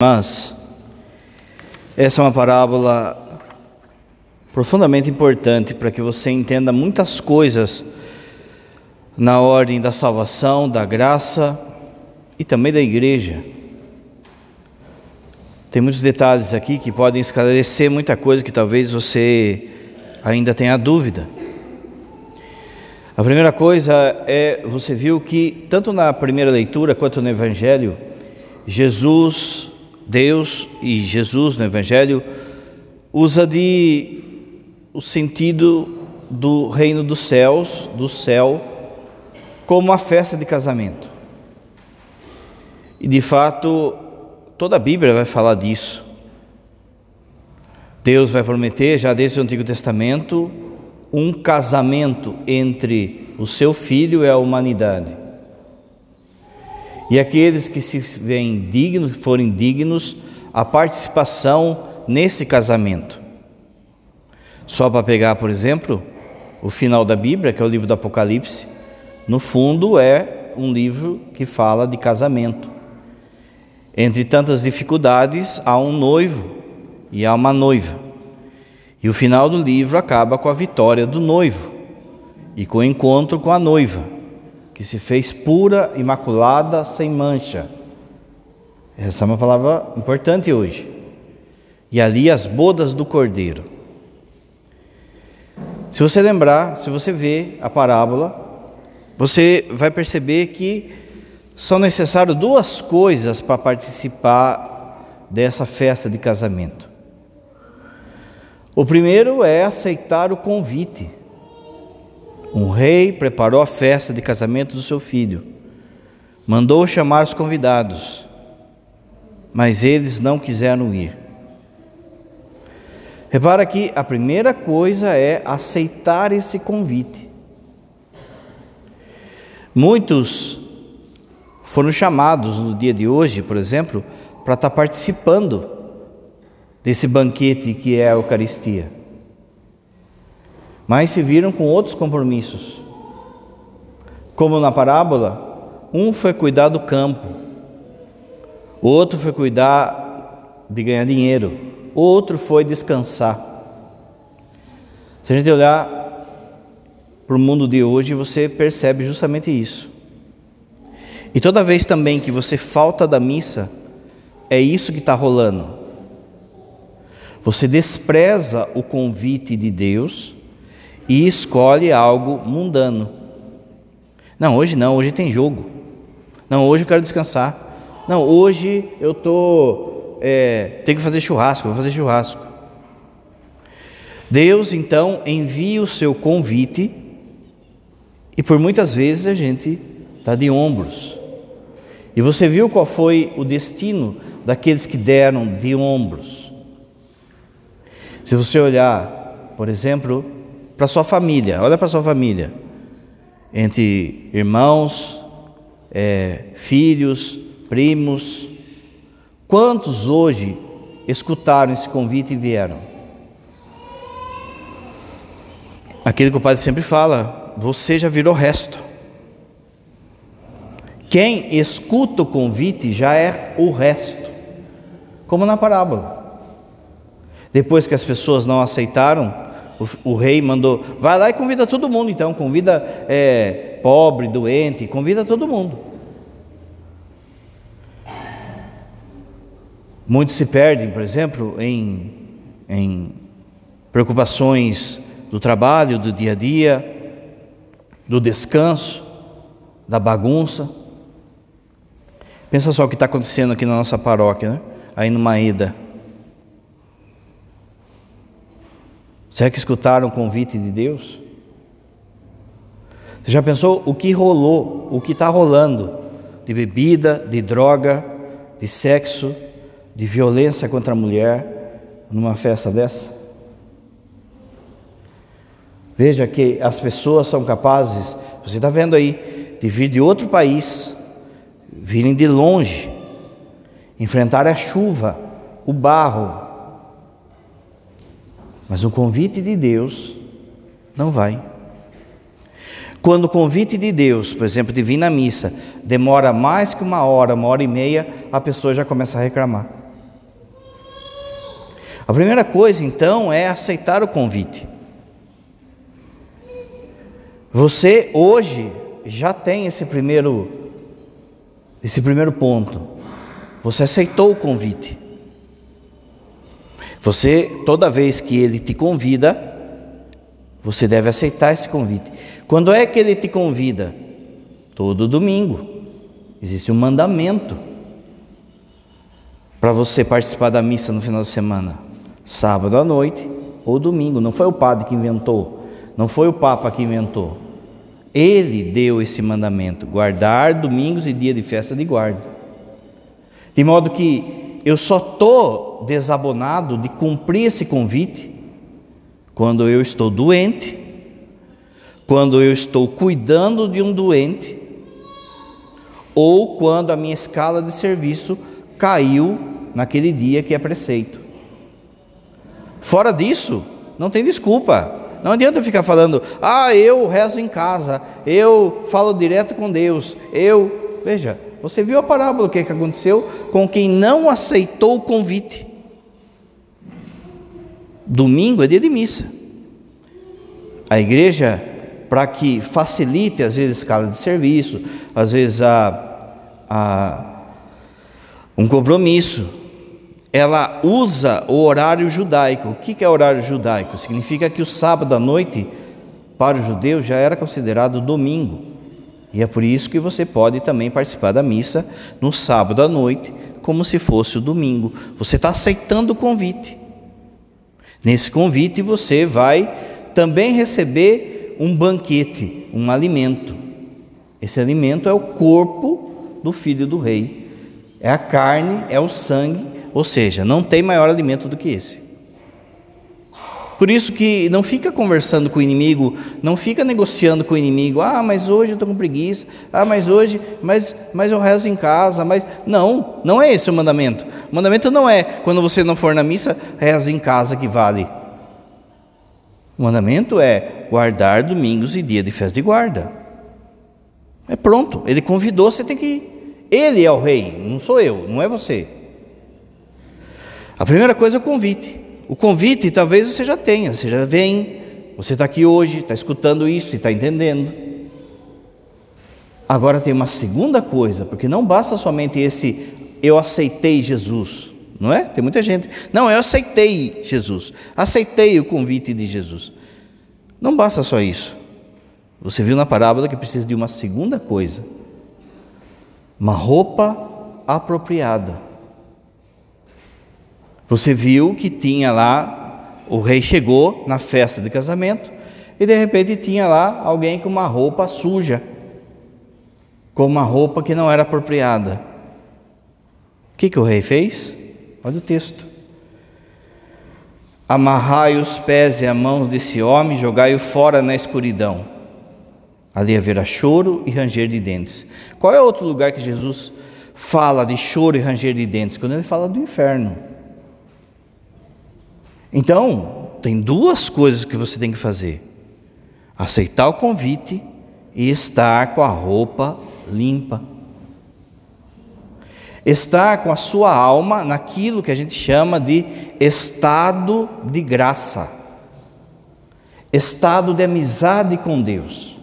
Mas essa é uma parábola profundamente importante para que você entenda muitas coisas na ordem da salvação, da graça e também da igreja. Tem muitos detalhes aqui que podem esclarecer muita coisa que talvez você ainda tenha dúvida. A primeira coisa é, você viu que tanto na primeira leitura quanto no Evangelho, Jesus, Deus e Jesus no Evangelho usa de o sentido do reino dos céus, do céu, como uma festa de casamento. E de fato, toda a Bíblia vai falar disso. Deus vai prometer, já desde o Antigo Testamento, um casamento entre o seu filho e a humanidade. E aqueles que se veem dignos, forem dignos, a participação nesse casamento. Só para pegar, por exemplo, o final da Bíblia, que é o livro do Apocalipse, no fundo é um livro que fala de casamento. Entre tantas dificuldades, há um noivo e há uma noiva. E o final do livro acaba com a vitória do noivo e com o encontro com a noiva, que se fez pura, imaculada, sem mancha. Essa é uma palavra importante hoje. E ali as bodas do cordeiro. Se você lembrar, se você ver a parábola, você vai perceber que são necessárias duas coisas para participar dessa festa de casamento. O primeiro é aceitar o convite. Um rei preparou a festa de casamento do seu filho, mandou chamar os convidados, mas eles não quiseram ir. Repara que a primeira coisa é aceitar esse convite. Muitos foram chamados no dia de hoje, por exemplo, para estar participando desse banquete que é a Eucaristia. Mas se viram com outros compromissos. Como na parábola, um foi cuidar do campo, outro foi cuidar de ganhar dinheiro, outro foi descansar. Se a gente olhar para o mundo de hoje, você percebe justamente isso. E toda vez também que você falta da missa, é isso que está rolando. Você despreza o convite de Deus e escolhe algo mundano. Não, hoje não, hoje tem jogo. Não, hoje eu quero descansar. Não, hoje eu tô é, tenho que fazer churrasco, vou fazer churrasco. Deus então envia o seu convite e por muitas vezes a gente está de ombros. E você viu qual foi o destino daqueles que deram de ombros. Se você olhar, por exemplo, para sua família, olha para sua família, entre irmãos, é, filhos, primos, quantos hoje escutaram esse convite e vieram? Aquele que o Padre sempre fala, você já virou resto. Quem escuta o convite já é o resto, como na parábola. Depois que as pessoas não aceitaram, o, o rei mandou: vai lá e convida todo mundo, então, convida é, pobre, doente, convida todo mundo. Muitos se perdem, por exemplo, em, em preocupações do trabalho, do dia a dia, do descanso, da bagunça. Pensa só o que está acontecendo aqui na nossa paróquia, né? aí no Maída. Será que escutaram o convite de Deus? Você já pensou o que rolou, o que está rolando de bebida, de droga, de sexo, de violência contra a mulher numa festa dessa? Veja que as pessoas são capazes, você está vendo aí, de vir de outro país, virem de longe, enfrentar a chuva, o barro, mas o convite de Deus não vai. Quando o convite de Deus, por exemplo, de vir na missa, demora mais que uma hora, uma hora e meia, a pessoa já começa a reclamar. A primeira coisa, então, é aceitar o convite. Você hoje já tem esse primeiro esse primeiro ponto. Você aceitou o convite. Você, toda vez que ele te convida, você deve aceitar esse convite. Quando é que ele te convida? Todo domingo. Existe um mandamento para você participar da missa no final de semana, sábado à noite ou domingo. Não foi o padre que inventou, não foi o papa que inventou. Ele deu esse mandamento: guardar domingos e dia de festa de guarda. De modo que eu só estou desabonado de cumprir esse convite quando eu estou doente, quando eu estou cuidando de um doente, ou quando a minha escala de serviço caiu naquele dia que é preceito. Fora disso, não tem desculpa. Não adianta ficar falando, ah, eu rezo em casa, eu falo direto com Deus, eu. Veja, você viu a parábola, o que, é que aconteceu com quem não aceitou o convite. Domingo é dia de missa. A igreja, para que facilite, às vezes, escala de serviço, às vezes, a, a um compromisso, ela usa o horário judaico. O que é horário judaico? Significa que o sábado à noite, para o judeu, já era considerado domingo. E é por isso que você pode também participar da missa no sábado à noite, como se fosse o domingo. Você está aceitando o convite. Nesse convite você vai também receber um banquete, um alimento. Esse alimento é o corpo do filho do rei. É a carne, é o sangue ou seja, não tem maior alimento do que esse. Por isso que não fica conversando com o inimigo, não fica negociando com o inimigo. Ah, mas hoje eu estou com preguiça. Ah, mas hoje, mas, mas eu rezo em casa. Mas não, não é esse o mandamento. O mandamento não é quando você não for na missa, reza em casa que vale. O mandamento é guardar domingos e dia de festa de guarda. É pronto. Ele convidou, você tem que ir. Ele é o rei, não sou eu, não é você. A primeira coisa é o convite. O convite talvez você já tenha, você já vem, você está aqui hoje, está escutando isso e está entendendo. Agora tem uma segunda coisa, porque não basta somente esse eu aceitei Jesus, não é? Tem muita gente, não, eu aceitei Jesus, aceitei o convite de Jesus. Não basta só isso. Você viu na parábola que precisa de uma segunda coisa: uma roupa apropriada. Você viu que tinha lá, o rei chegou na festa de casamento e de repente tinha lá alguém com uma roupa suja, com uma roupa que não era apropriada. O que, que o rei fez? Olha o texto. Amarrai os pés e as mãos desse homem, jogai-o fora na escuridão. Ali haverá choro e ranger de dentes. Qual é outro lugar que Jesus fala de choro e ranger de dentes? Quando ele fala do inferno. Então, tem duas coisas que você tem que fazer: aceitar o convite e estar com a roupa limpa. Estar com a sua alma naquilo que a gente chama de estado de graça, estado de amizade com Deus.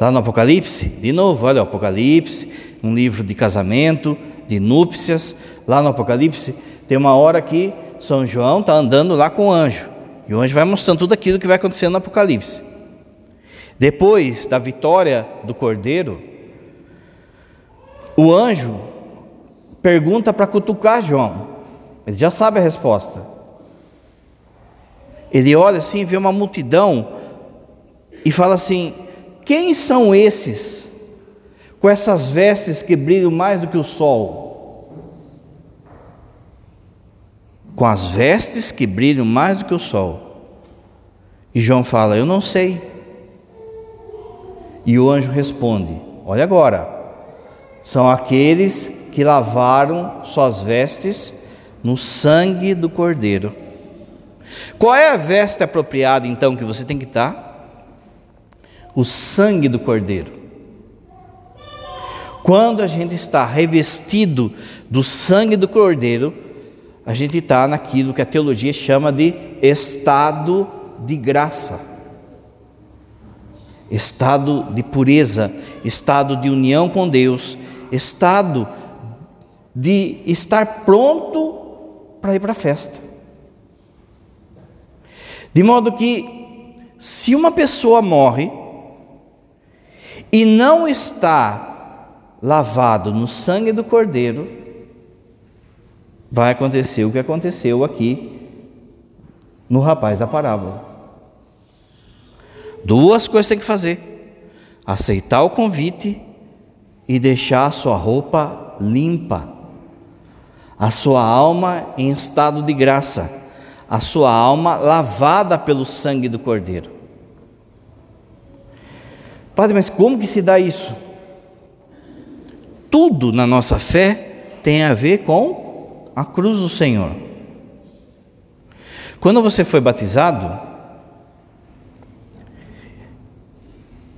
Lá no Apocalipse, de novo, olha o Apocalipse, um livro de casamento, de núpcias. Lá no Apocalipse, tem uma hora que são João está andando lá com o anjo. E o anjo vai mostrando tudo aquilo que vai acontecendo no Apocalipse. Depois da vitória do cordeiro, o anjo pergunta para cutucar João. Ele já sabe a resposta. Ele olha assim, vê uma multidão e fala assim: Quem são esses com essas vestes que brilham mais do que o sol? Com as vestes que brilham mais do que o sol. E João fala: Eu não sei. E o anjo responde: Olha agora, são aqueles que lavaram suas vestes no sangue do Cordeiro. Qual é a veste apropriada então que você tem que estar? O sangue do Cordeiro. Quando a gente está revestido do sangue do Cordeiro, a gente está naquilo que a teologia chama de estado de graça, estado de pureza, estado de união com Deus, estado de estar pronto para ir para a festa. De modo que, se uma pessoa morre e não está lavado no sangue do Cordeiro, vai acontecer o que aconteceu aqui no rapaz da parábola. Duas coisas tem que fazer: aceitar o convite e deixar a sua roupa limpa, a sua alma em estado de graça, a sua alma lavada pelo sangue do Cordeiro. Padre, mas como que se dá isso? Tudo na nossa fé tem a ver com a cruz do Senhor. Quando você foi batizado,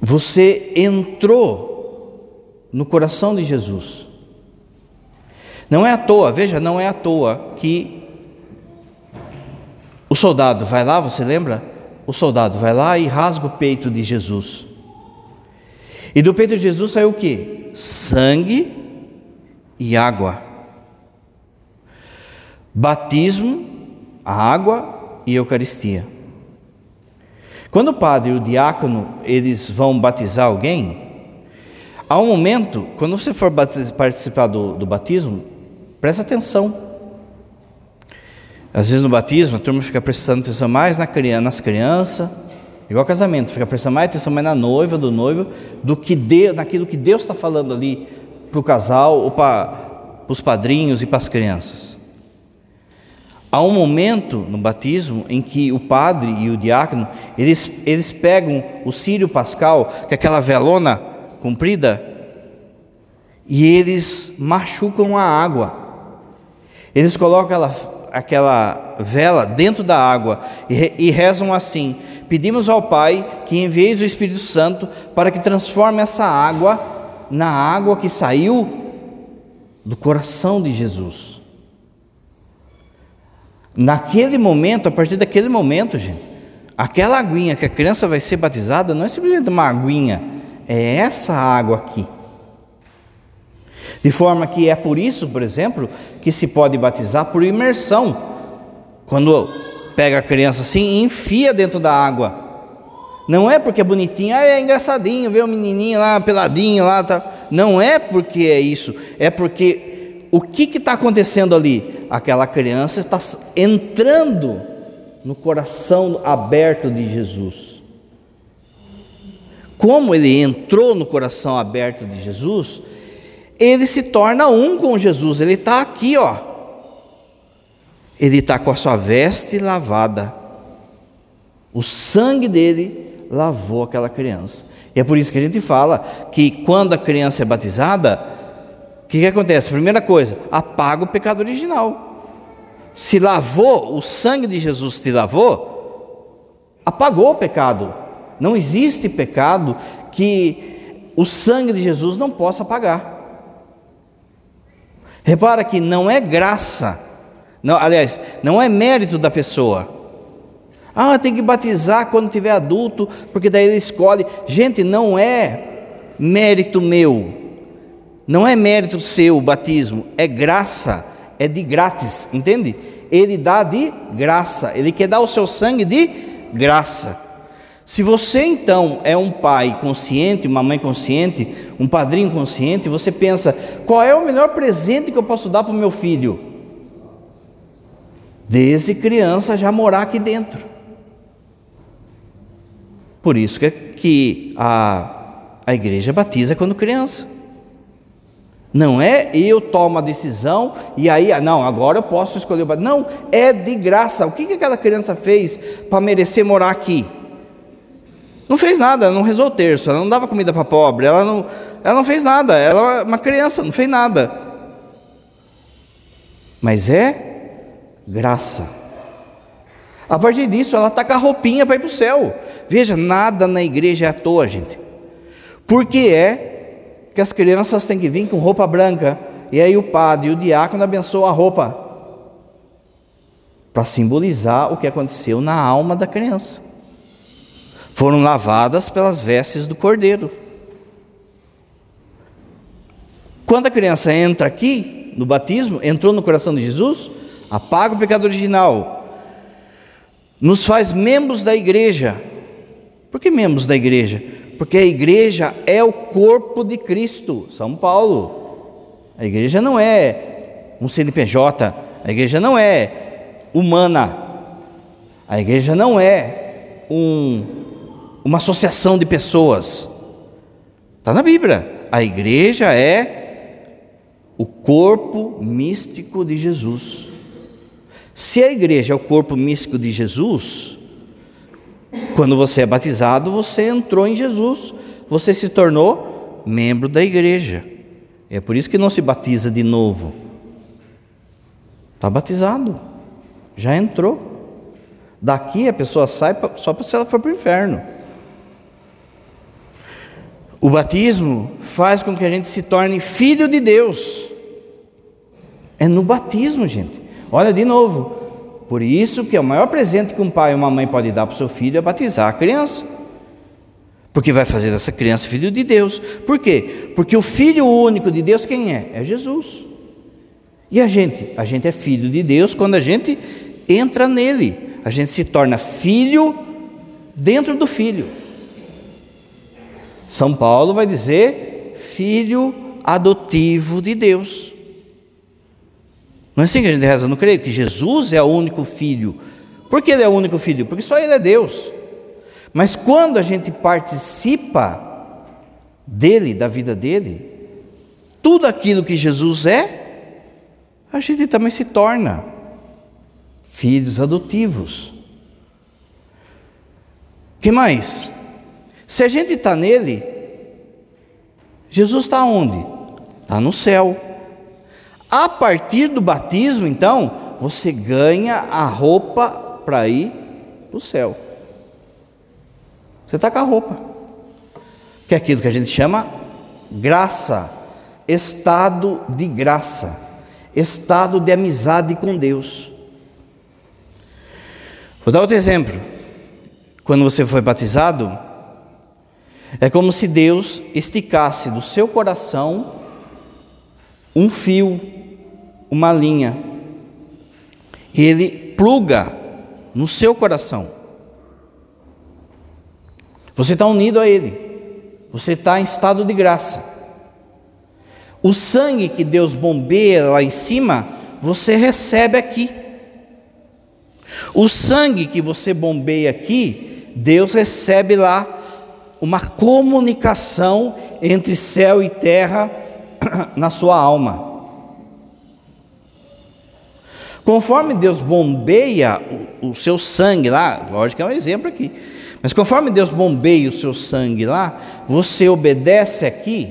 você entrou no coração de Jesus. Não é à toa, veja, não é à toa que o soldado vai lá, você lembra? O soldado vai lá e rasga o peito de Jesus. E do peito de Jesus saiu o que? Sangue e água batismo, a água e a Eucaristia. Quando o padre e o diácono eles vão batizar alguém, há um momento, quando você for participar do, do batismo, presta atenção. Às vezes no batismo a turma fica prestando atenção mais na criança, nas crianças, igual casamento, fica prestando mais atenção mais na noiva, do noivo, do que naquilo que Deus está falando ali para o casal ou para os padrinhos e para as crianças. Há um momento no batismo em que o padre e o diácono, eles, eles pegam o sírio pascal, que é aquela velona comprida, e eles machucam a água. Eles colocam aquela, aquela vela dentro da água e, e rezam assim: Pedimos ao Pai que envie o Espírito Santo para que transforme essa água na água que saiu do coração de Jesus. Naquele momento, a partir daquele momento, gente, aquela aguinha que a criança vai ser batizada não é simplesmente uma aguinha, é essa água aqui. De forma que é por isso, por exemplo, que se pode batizar por imersão. Quando pega a criança assim e enfia dentro da água. Não é porque é bonitinho, ah, é engraçadinho ver o menininho lá peladinho lá, tá. Não é porque é isso, é porque o que está acontecendo ali? Aquela criança está entrando no coração aberto de Jesus. Como ele entrou no coração aberto de Jesus, ele se torna um com Jesus. Ele está aqui, ó. Ele está com a sua veste lavada. O sangue dele lavou aquela criança. E é por isso que a gente fala que quando a criança é batizada, que, que acontece? Primeira coisa, apaga o pecado original. Se lavou, o sangue de Jesus te lavou, apagou o pecado. Não existe pecado que o sangue de Jesus não possa apagar. Repara que não é graça, não, aliás, não é mérito da pessoa. Ah, tem que batizar quando tiver adulto, porque daí ele escolhe. Gente, não é mérito meu. Não é mérito seu o batismo, é graça, é de grátis, entende? Ele dá de graça, ele quer dar o seu sangue de graça. Se você então é um pai consciente, uma mãe consciente, um padrinho consciente, você pensa: qual é o melhor presente que eu posso dar para o meu filho? Desde criança já morar aqui dentro. Por isso que, a, a igreja batiza quando criança. Não é eu tomo a decisão e aí, ah, não, agora eu posso escolher o. Não, é de graça. O que, que aquela criança fez para merecer morar aqui? Não fez nada, não rezou o terço, ela não dava comida para pobre, ela não, ela não fez nada, ela é uma criança, não fez nada. Mas é graça. A partir disso, ela está com a roupinha para ir para o céu. Veja, nada na igreja é à toa, gente. Porque é que as crianças têm que vir com roupa branca, e aí o padre e o diácono abençoam a roupa. para simbolizar o que aconteceu na alma da criança. Foram lavadas pelas vestes do cordeiro. Quando a criança entra aqui, no batismo, entrou no coração de Jesus, apaga o pecado original, nos faz membros da igreja. Por que membros da igreja? Porque a igreja é o corpo de Cristo, São Paulo. A igreja não é um CNPJ, a igreja não é humana, a igreja não é um, uma associação de pessoas. Está na Bíblia. A igreja é o corpo místico de Jesus. Se a igreja é o corpo místico de Jesus, quando você é batizado, você entrou em Jesus, você se tornou membro da igreja. É por isso que não se batiza de novo. Está batizado, já entrou. Daqui a pessoa sai só se ela for para o inferno. O batismo faz com que a gente se torne filho de Deus. É no batismo, gente. Olha de novo. Por isso que é o maior presente que um pai e uma mãe pode dar para o seu filho é batizar a criança. Porque vai fazer dessa criança filho de Deus. Por quê? Porque o filho único de Deus quem é? É Jesus. E a gente? A gente é filho de Deus quando a gente entra nele. A gente se torna filho dentro do filho. São Paulo vai dizer filho adotivo de Deus. Não é assim que a gente reza, não creio que Jesus é o único filho. Por que ele é o único filho? Porque só ele é Deus. Mas quando a gente participa dele, da vida dele, tudo aquilo que Jesus é, a gente também se torna filhos adotivos. que mais? Se a gente está nele, Jesus está onde? Está no céu. A partir do batismo, então, você ganha a roupa para ir para o céu. Você está com a roupa, que é aquilo que a gente chama graça, estado de graça, estado de amizade com Deus. Vou dar outro exemplo. Quando você foi batizado, é como se Deus esticasse do seu coração um fio uma linha. Ele pluga no seu coração. Você está unido a Ele. Você está em estado de graça. O sangue que Deus bombeia lá em cima, você recebe aqui. O sangue que você bombeia aqui, Deus recebe lá uma comunicação entre céu e terra na sua alma. Conforme Deus bombeia o, seu sangue lá, lógico que é um exemplo aqui, mas conforme Deus bombeia o seu sangue lá, você obedece aqui,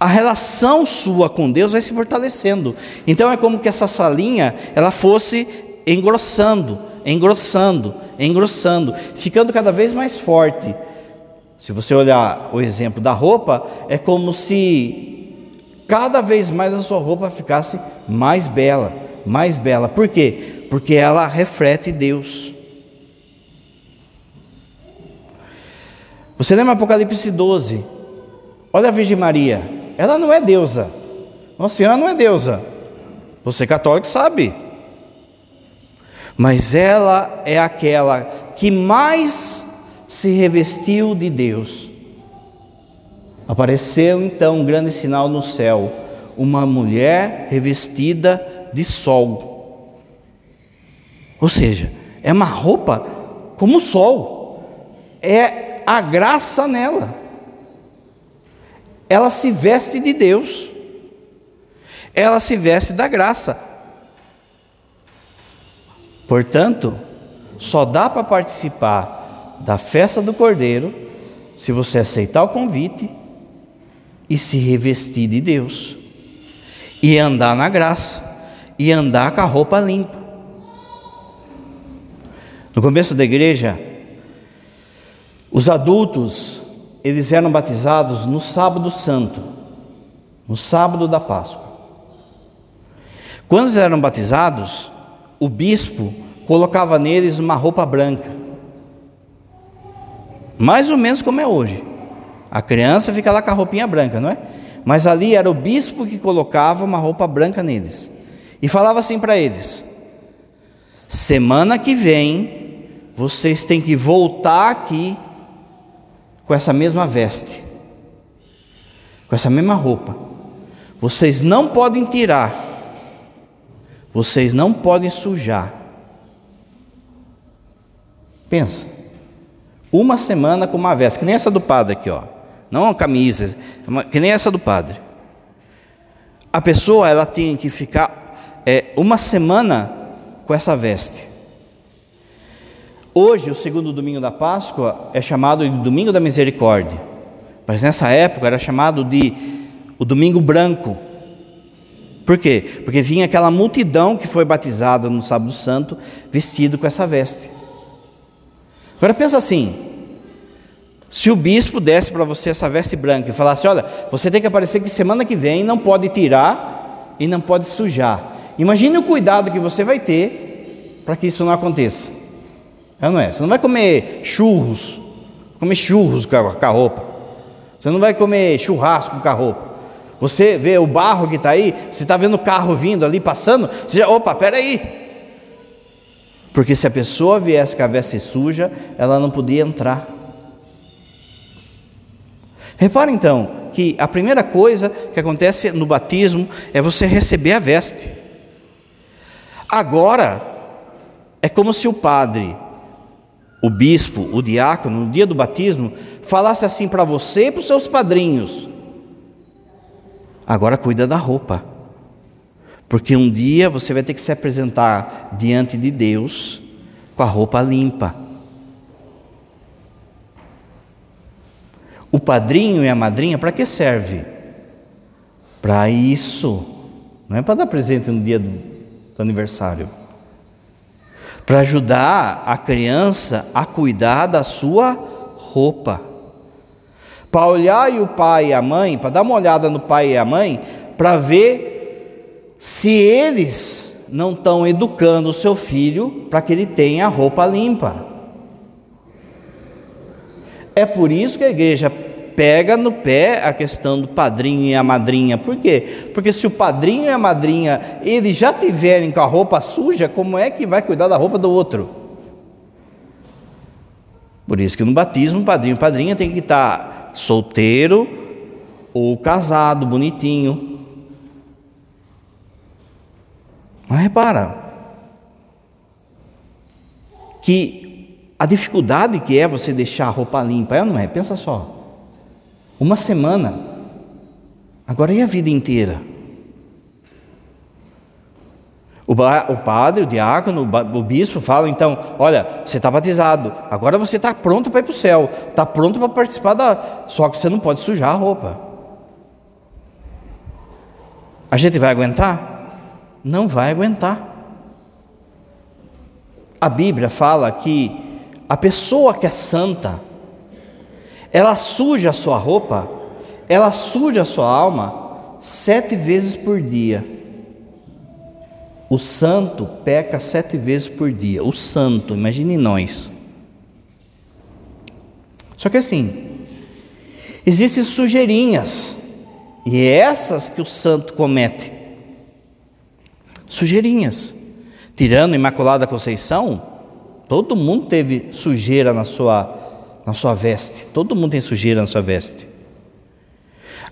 a relação sua com Deus vai se fortalecendo. Então é como que essa salinha ela fosse engrossando, engrossando, engrossando, ficando cada vez mais forte. Se você olhar o exemplo da roupa, é como se cada vez mais a sua roupa ficasse mais bela, mais bela. Por quê? Porque ela reflete Deus. Você lembra Apocalipse 12? Olha a Virgem Maria, ela não é deusa. Nossa Senhora não é deusa. Você católico sabe. Mas ela é aquela que mais se revestiu de Deus. Apareceu então um grande sinal no céu, uma mulher revestida de sol. Ou seja, é uma roupa como o sol, é a graça nela. Ela se veste de Deus, ela se veste da graça. Portanto, só dá para participar da festa do Cordeiro se você aceitar o convite e se revestir de Deus, e andar na graça, e andar com a roupa limpa. No começo da igreja, os adultos, eles eram batizados no sábado santo, no sábado da Páscoa. Quando eles eram batizados, o bispo colocava neles uma roupa branca. Mais ou menos como é hoje. A criança fica lá com a roupinha branca, não é? Mas ali era o bispo que colocava uma roupa branca neles. E falava assim para eles: Semana que vem, vocês têm que voltar aqui com essa mesma veste, com essa mesma roupa. Vocês não podem tirar, vocês não podem sujar. Pensa, uma semana com uma veste, que nem essa do padre aqui, ó. Não uma camisa, que nem essa do padre. A pessoa ela tem que ficar é, uma semana com essa veste. Hoje, o segundo domingo da Páscoa é chamado de Domingo da Misericórdia, mas nessa época era chamado de o Domingo Branco. Por quê? Porque vinha aquela multidão que foi batizada no Sábado Santo vestido com essa veste. Agora pensa assim: se o bispo desse para você essa veste branca e falasse: Olha, você tem que aparecer que semana que vem não pode tirar e não pode sujar. Imagine o cuidado que você vai ter para que isso não aconteça. É não é? Você não vai comer churros, comer churros com a roupa. Você não vai comer churrasco com a roupa. Você vê o barro que está aí, você está vendo o carro vindo ali, passando, você já, opa, peraí. Porque se a pessoa viesse com a veste suja, ela não podia entrar. Repara então que a primeira coisa que acontece no batismo é você receber a veste. Agora, é como se o padre, o bispo, o diácono, no dia do batismo, falasse assim para você e para os seus padrinhos: agora cuida da roupa, porque um dia você vai ter que se apresentar diante de Deus com a roupa limpa. O padrinho e a madrinha, para que serve? Para isso, não é para dar presente no dia do do aniversário. Para ajudar a criança a cuidar da sua roupa. Para olhar o pai e a mãe, para dar uma olhada no pai e a mãe, para ver se eles não estão educando o seu filho para que ele tenha a roupa limpa. É por isso que a igreja pega no pé a questão do padrinho e a madrinha. Por quê? Porque se o padrinho e a madrinha eles já tiverem com a roupa suja, como é que vai cuidar da roupa do outro? Por isso que no batismo, padrinho e padrinha tem que estar solteiro ou casado, bonitinho. Mas repara que a dificuldade que é você deixar a roupa limpa, é ou não é? Pensa só. Uma semana. Agora e a vida inteira? O, o padre, o diácono, o bispo falam então: olha, você está batizado, agora você está pronto para ir para o céu, está pronto para participar da. Só que você não pode sujar a roupa. A gente vai aguentar? Não vai aguentar. A Bíblia fala que a pessoa que é santa, ela suja a sua roupa, ela suja a sua alma sete vezes por dia. O santo peca sete vezes por dia. O santo, imagine nós. Só que assim, existem sujeirinhas, e é essas que o santo comete. Sujeirinhas. Tirando Imaculada Conceição, todo mundo teve sujeira na sua na sua veste. Todo mundo tem sujeira na sua veste.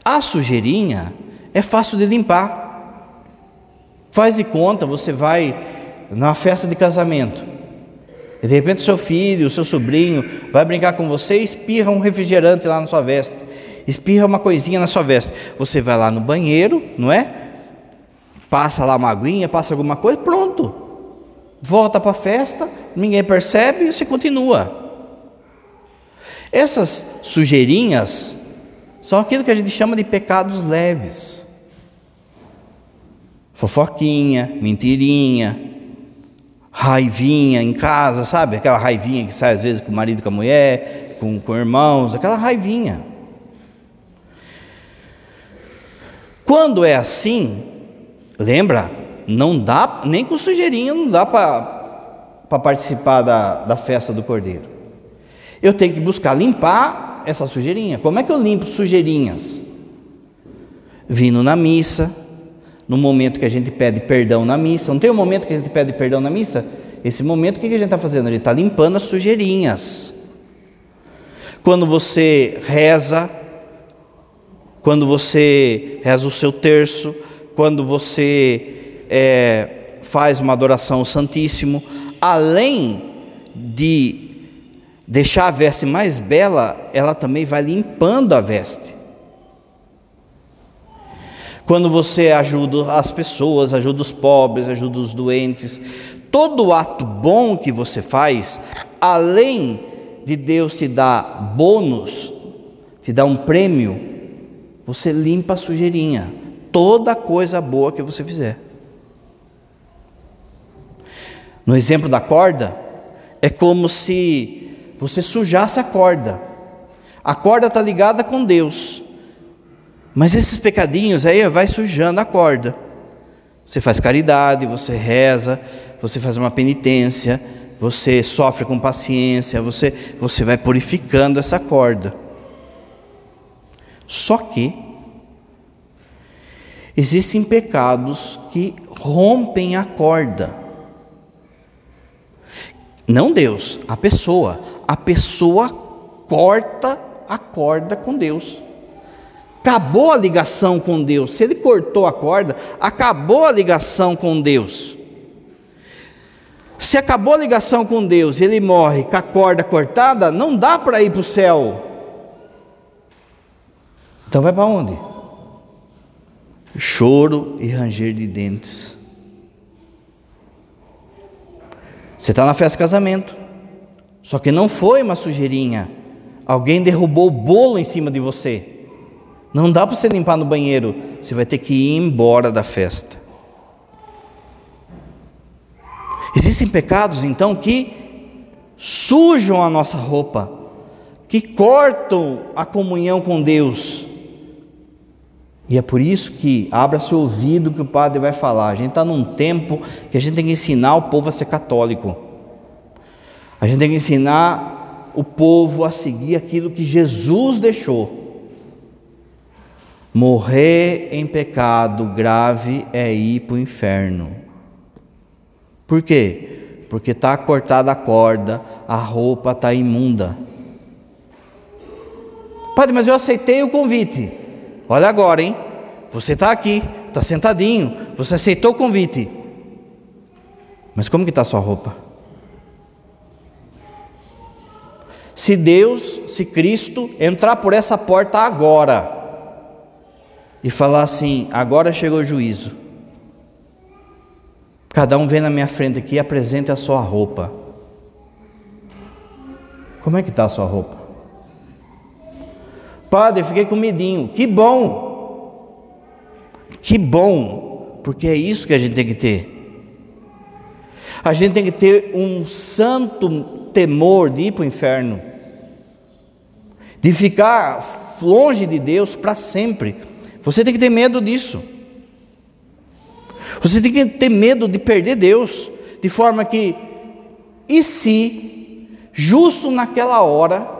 A sujeirinha é fácil de limpar. Faz de conta, você vai numa festa de casamento. E de repente seu filho, seu sobrinho vai brincar com você e espirra um refrigerante lá na sua veste. Espirra uma coisinha na sua veste. Você vai lá no banheiro, não é? Passa lá uma aguinha, passa alguma coisa, pronto. Volta para a festa, ninguém percebe e você continua. Essas sujeirinhas são aquilo que a gente chama de pecados leves. Fofoquinha, mentirinha, raivinha em casa, sabe? Aquela raivinha que sai às vezes com o marido, com a mulher, com, com irmãos, aquela raivinha. Quando é assim, lembra, não dá, nem com sujeirinha não dá para participar da, da festa do cordeiro. Eu tenho que buscar limpar essa sujeirinha. Como é que eu limpo sujeirinhas? Vindo na missa, no momento que a gente pede perdão na missa. Não tem um momento que a gente pede perdão na missa? Esse momento, o que a gente está fazendo? A gente está limpando as sujeirinhas. Quando você reza, quando você reza o seu terço, quando você é, faz uma adoração ao Santíssimo, além de deixar a veste mais bela, ela também vai limpando a veste. Quando você ajuda as pessoas, ajuda os pobres, ajuda os doentes, todo ato bom que você faz, além de Deus te dar bônus, te dar um prêmio, você limpa a sujeirinha, toda coisa boa que você fizer. No exemplo da corda, é como se você sujasse a corda. A corda está ligada com Deus. Mas esses pecadinhos aí vai sujando a corda. Você faz caridade, você reza, você faz uma penitência, você sofre com paciência, você, você vai purificando essa corda. Só que existem pecados que rompem a corda. Não Deus, a pessoa. A pessoa corta a corda com Deus. Acabou a ligação com Deus. Se ele cortou a corda, acabou a ligação com Deus. Se acabou a ligação com Deus ele morre com a corda cortada, não dá para ir para o céu. Então vai para onde? Choro e ranger de dentes. Você está na festa de casamento, só que não foi uma sujeirinha. Alguém derrubou o bolo em cima de você. Não dá para você limpar no banheiro, você vai ter que ir embora da festa. Existem pecados então que sujam a nossa roupa, que cortam a comunhão com Deus. E é por isso que abra seu ouvido que o padre vai falar. A gente está num tempo que a gente tem que ensinar o povo a ser católico. A gente tem que ensinar o povo a seguir aquilo que Jesus deixou. Morrer em pecado grave é ir para o inferno. Por quê? Porque está cortada a corda, a roupa está imunda. Padre, mas eu aceitei o convite. Olha agora, hein? Você está aqui, está sentadinho, você aceitou o convite. Mas como que está a sua roupa? Se Deus, se Cristo entrar por essa porta agora, e falar assim: agora chegou o juízo. Cada um vem na minha frente aqui e apresenta a sua roupa. Como é que está a sua roupa? Padre, fiquei com medinho. Que bom! Que bom! Porque é isso que a gente tem que ter. A gente tem que ter um santo temor de ir para o inferno, de ficar longe de Deus para sempre. Você tem que ter medo disso. Você tem que ter medo de perder Deus, de forma que, e se, justo naquela hora,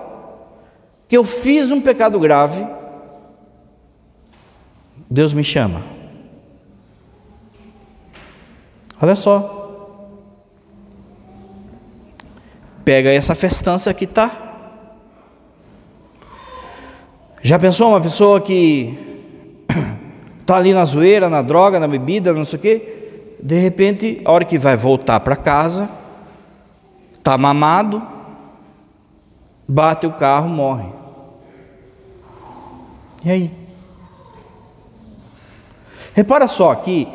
que eu fiz um pecado grave, Deus me chama. Olha só. Pega essa festança que está. Já pensou uma pessoa que Está ali na zoeira, na droga, na bebida, não sei o quê. De repente, a hora que vai voltar para casa, está mamado, bate o carro, morre. E aí? Repara só que,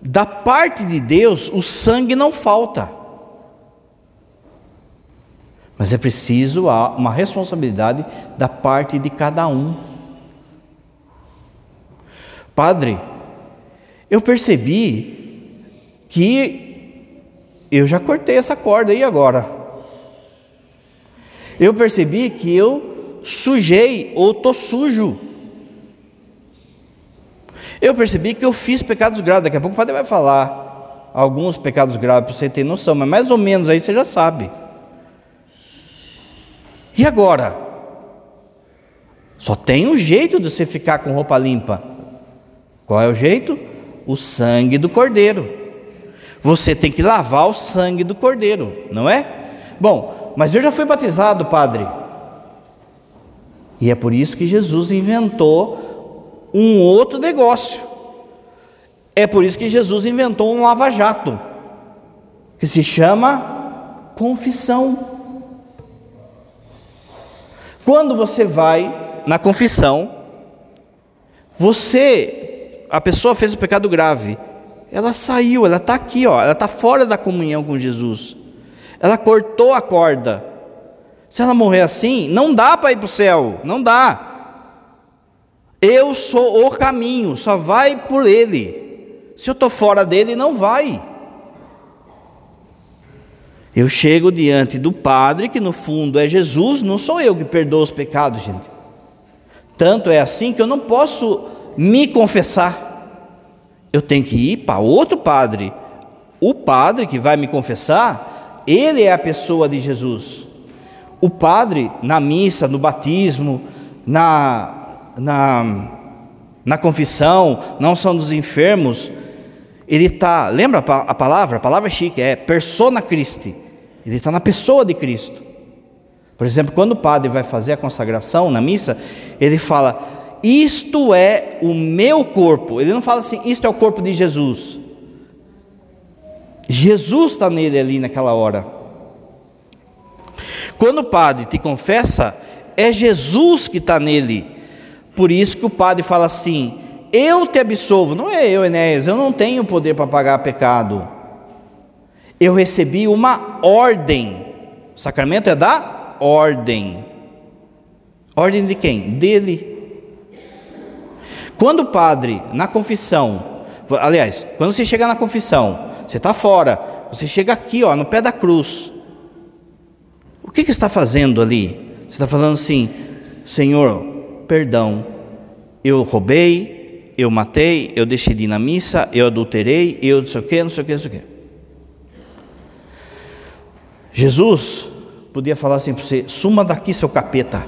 da parte de Deus, o sangue não falta. Mas é preciso uma responsabilidade da parte de cada um. Padre, eu percebi que eu já cortei essa corda aí agora. Eu percebi que eu sujei ou estou sujo. Eu percebi que eu fiz pecados graves. Daqui a pouco o padre vai falar alguns pecados graves para você ter noção, mas mais ou menos aí você já sabe. E agora? Só tem um jeito de você ficar com roupa limpa. Qual é o jeito? O sangue do cordeiro. Você tem que lavar o sangue do cordeiro, não é? Bom, mas eu já fui batizado, padre. E é por isso que Jesus inventou um outro negócio. É por isso que Jesus inventou um lava-jato, que se chama confissão. Quando você vai na confissão, você, a pessoa fez o pecado grave, ela saiu, ela está aqui, ó, ela está fora da comunhão com Jesus. Ela cortou a corda. Se ela morrer assim, não dá para ir para o céu, não dá. Eu sou o caminho, só vai por Ele. Se eu estou fora dele, não vai. Eu chego diante do Padre, que no fundo é Jesus, não sou eu que perdoo os pecados, gente. Tanto é assim que eu não posso me confessar. Eu tenho que ir para outro padre. O padre que vai me confessar, ele é a pessoa de Jesus. O padre, na missa, no batismo, na, na, na confissão, não são dos enfermos, ele está, lembra a palavra? A palavra é chique, é persona Christi. Ele está na pessoa de Cristo. Por exemplo, quando o padre vai fazer a consagração na missa, ele fala: Isto é o meu corpo. Ele não fala assim, isto é o corpo de Jesus. Jesus está nele ali naquela hora. Quando o padre te confessa, é Jesus que está nele. Por isso que o padre fala assim: Eu te absolvo. Não é eu, Enéas, eu não tenho poder para pagar pecado eu recebi uma ordem. O sacramento é da ordem. Ordem de quem? Dele. Quando o padre, na confissão, aliás, quando você chega na confissão, você está fora, você chega aqui, ó, no pé da cruz. O que, que está fazendo ali? Você está falando assim, Senhor, perdão, eu roubei, eu matei, eu deixei de ir na missa, eu adulterei, eu não sei o que, não sei o que, não sei o que. Jesus podia falar assim para você: suma daqui, seu capeta.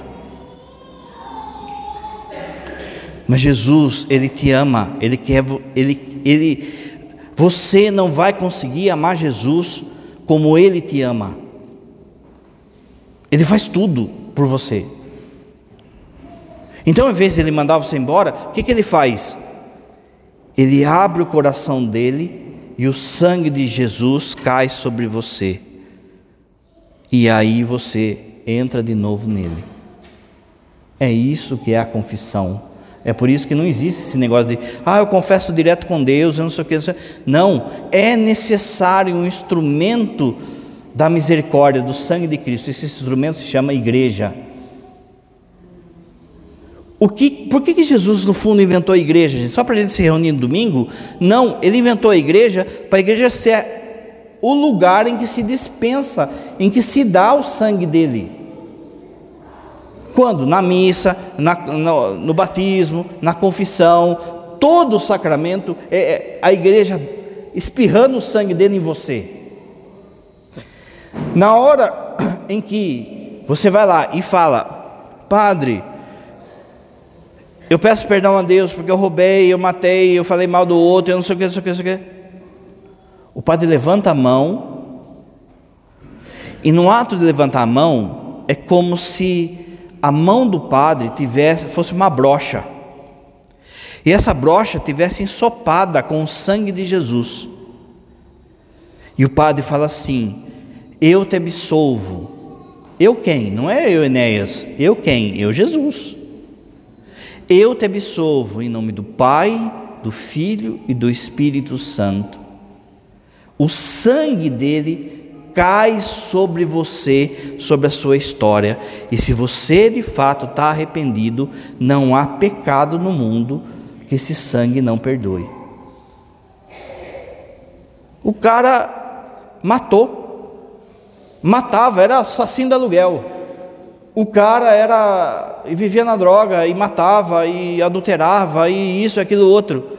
Mas Jesus, Ele te ama, Ele quer, Ele, Ele, você não vai conseguir amar Jesus como Ele te ama. Ele faz tudo por você. Então, ao invés de Ele mandar você embora, o que, que Ele faz? Ele abre o coração dele e o sangue de Jesus cai sobre você e aí você entra de novo nele. É isso que é a confissão. É por isso que não existe esse negócio de, ah, eu confesso direto com Deus, eu não sei o que. Não, sei. não é necessário um instrumento da misericórdia, do sangue de Cristo. Esse instrumento se chama igreja. O que, por que, que Jesus, no fundo, inventou a igreja? Só para a gente se reunir no domingo? Não, ele inventou a igreja para a igreja ser o lugar em que se dispensa, em que se dá o sangue dele. Quando? Na missa, na, no, no, batismo, na confissão, todo o sacramento, é, é a igreja espirrando o sangue dele em você. Na hora em que você vai lá e fala, Padre, eu peço perdão a Deus porque eu roubei, eu matei, eu falei mal do outro, eu não sei o que, não sei o que, não sei o que. O padre levanta a mão, e no ato de levantar a mão, é como se a mão do padre tivesse, fosse uma brocha. E essa brocha tivesse ensopada com o sangue de Jesus. E o padre fala assim: Eu te absolvo. Eu quem? Não é eu, Enéas. Eu quem? Eu, Jesus. Eu te absolvo em nome do Pai, do Filho e do Espírito Santo o sangue dele cai sobre você, sobre a sua história. E se você de fato está arrependido, não há pecado no mundo que esse sangue não perdoe. O cara matou, matava, era assassino de aluguel. O cara era vivia na droga e matava e adulterava e isso, aquilo, outro.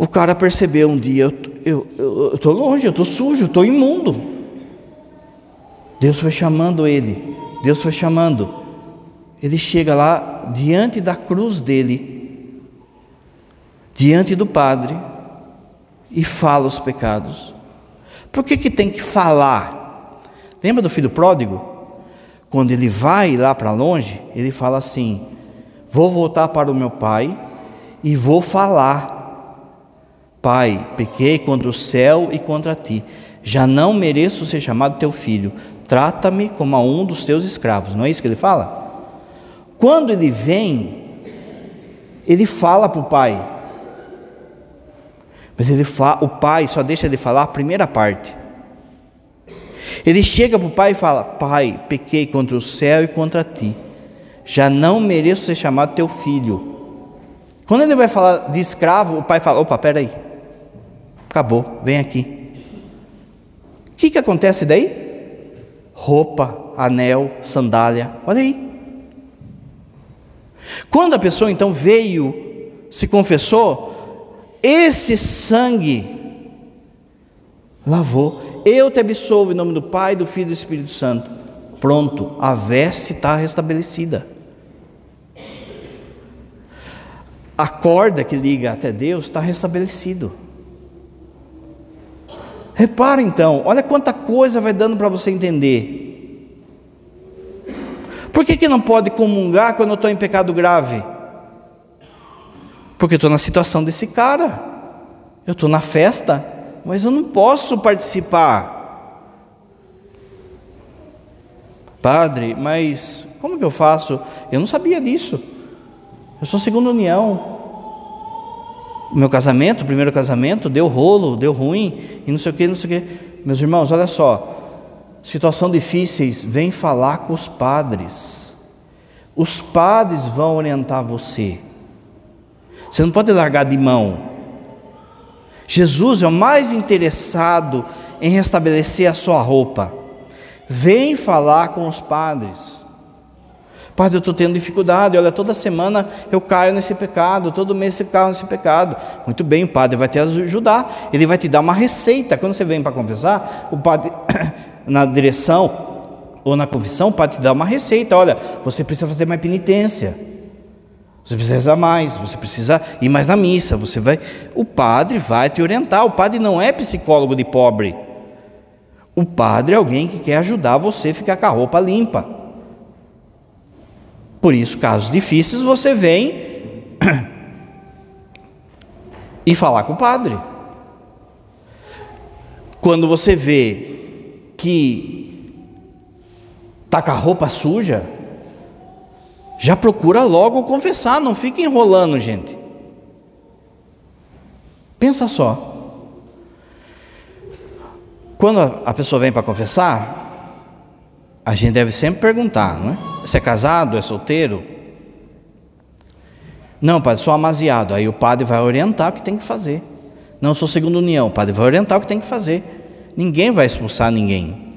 O cara percebeu um dia: eu estou longe, eu estou sujo, eu estou imundo. Deus foi chamando ele, Deus foi chamando. Ele chega lá diante da cruz dele, diante do Padre, e fala os pecados. Por que, que tem que falar? Lembra do filho pródigo? Quando ele vai lá para longe, ele fala assim: Vou voltar para o meu pai e vou falar. Pai, pequei contra o céu e contra ti. Já não mereço ser chamado teu filho. Trata-me como a um dos teus escravos. Não é isso que ele fala? Quando ele vem, ele fala para o pai. Mas ele fala, o pai só deixa de falar a primeira parte. Ele chega para o pai e fala: Pai, pequei contra o céu e contra ti. Já não mereço ser chamado teu filho. Quando ele vai falar de escravo, o pai fala: opa, peraí. Acabou, vem aqui. O que, que acontece daí? Roupa, anel, sandália, olha aí. Quando a pessoa então veio, se confessou, esse sangue lavou. Eu te absolvo em nome do Pai, do Filho e do Espírito Santo. Pronto, a veste está restabelecida. A corda que liga até Deus está restabelecido. Repara então, olha quanta coisa vai dando para você entender. Por que, que não pode comungar quando eu estou em pecado grave? Porque eu estou na situação desse cara. Eu estou na festa, mas eu não posso participar. Padre, mas como que eu faço? Eu não sabia disso. Eu sou segunda união o meu casamento, o primeiro casamento, deu rolo, deu ruim, e não sei o que, não sei o que. Meus irmãos, olha só, situação difíceis, vem falar com os padres. Os padres vão orientar você. Você não pode largar de mão. Jesus é o mais interessado em restabelecer a sua roupa. Vem falar com os padres. Padre, eu estou tendo dificuldade, olha, toda semana eu caio nesse pecado, todo mês eu caio nesse pecado. Muito bem, o padre vai te ajudar, ele vai te dar uma receita. Quando você vem para confessar, o padre, na direção ou na confissão, o padre te dá uma receita: olha, você precisa fazer mais penitência, você precisa rezar mais, você precisa ir mais na missa, você vai. O padre vai te orientar. O padre não é psicólogo de pobre. O padre é alguém que quer ajudar você a ficar com a roupa limpa. Por isso, casos difíceis, você vem e falar com o padre. Quando você vê que está com a roupa suja, já procura logo confessar, não fica enrolando, gente. Pensa só. Quando a pessoa vem para confessar, a gente deve sempre perguntar, não é? Você é casado? É solteiro? Não, padre, sou amaziado. Aí o padre vai orientar o que tem que fazer. Não, sou segunda união. O padre vai orientar o que tem que fazer. Ninguém vai expulsar ninguém.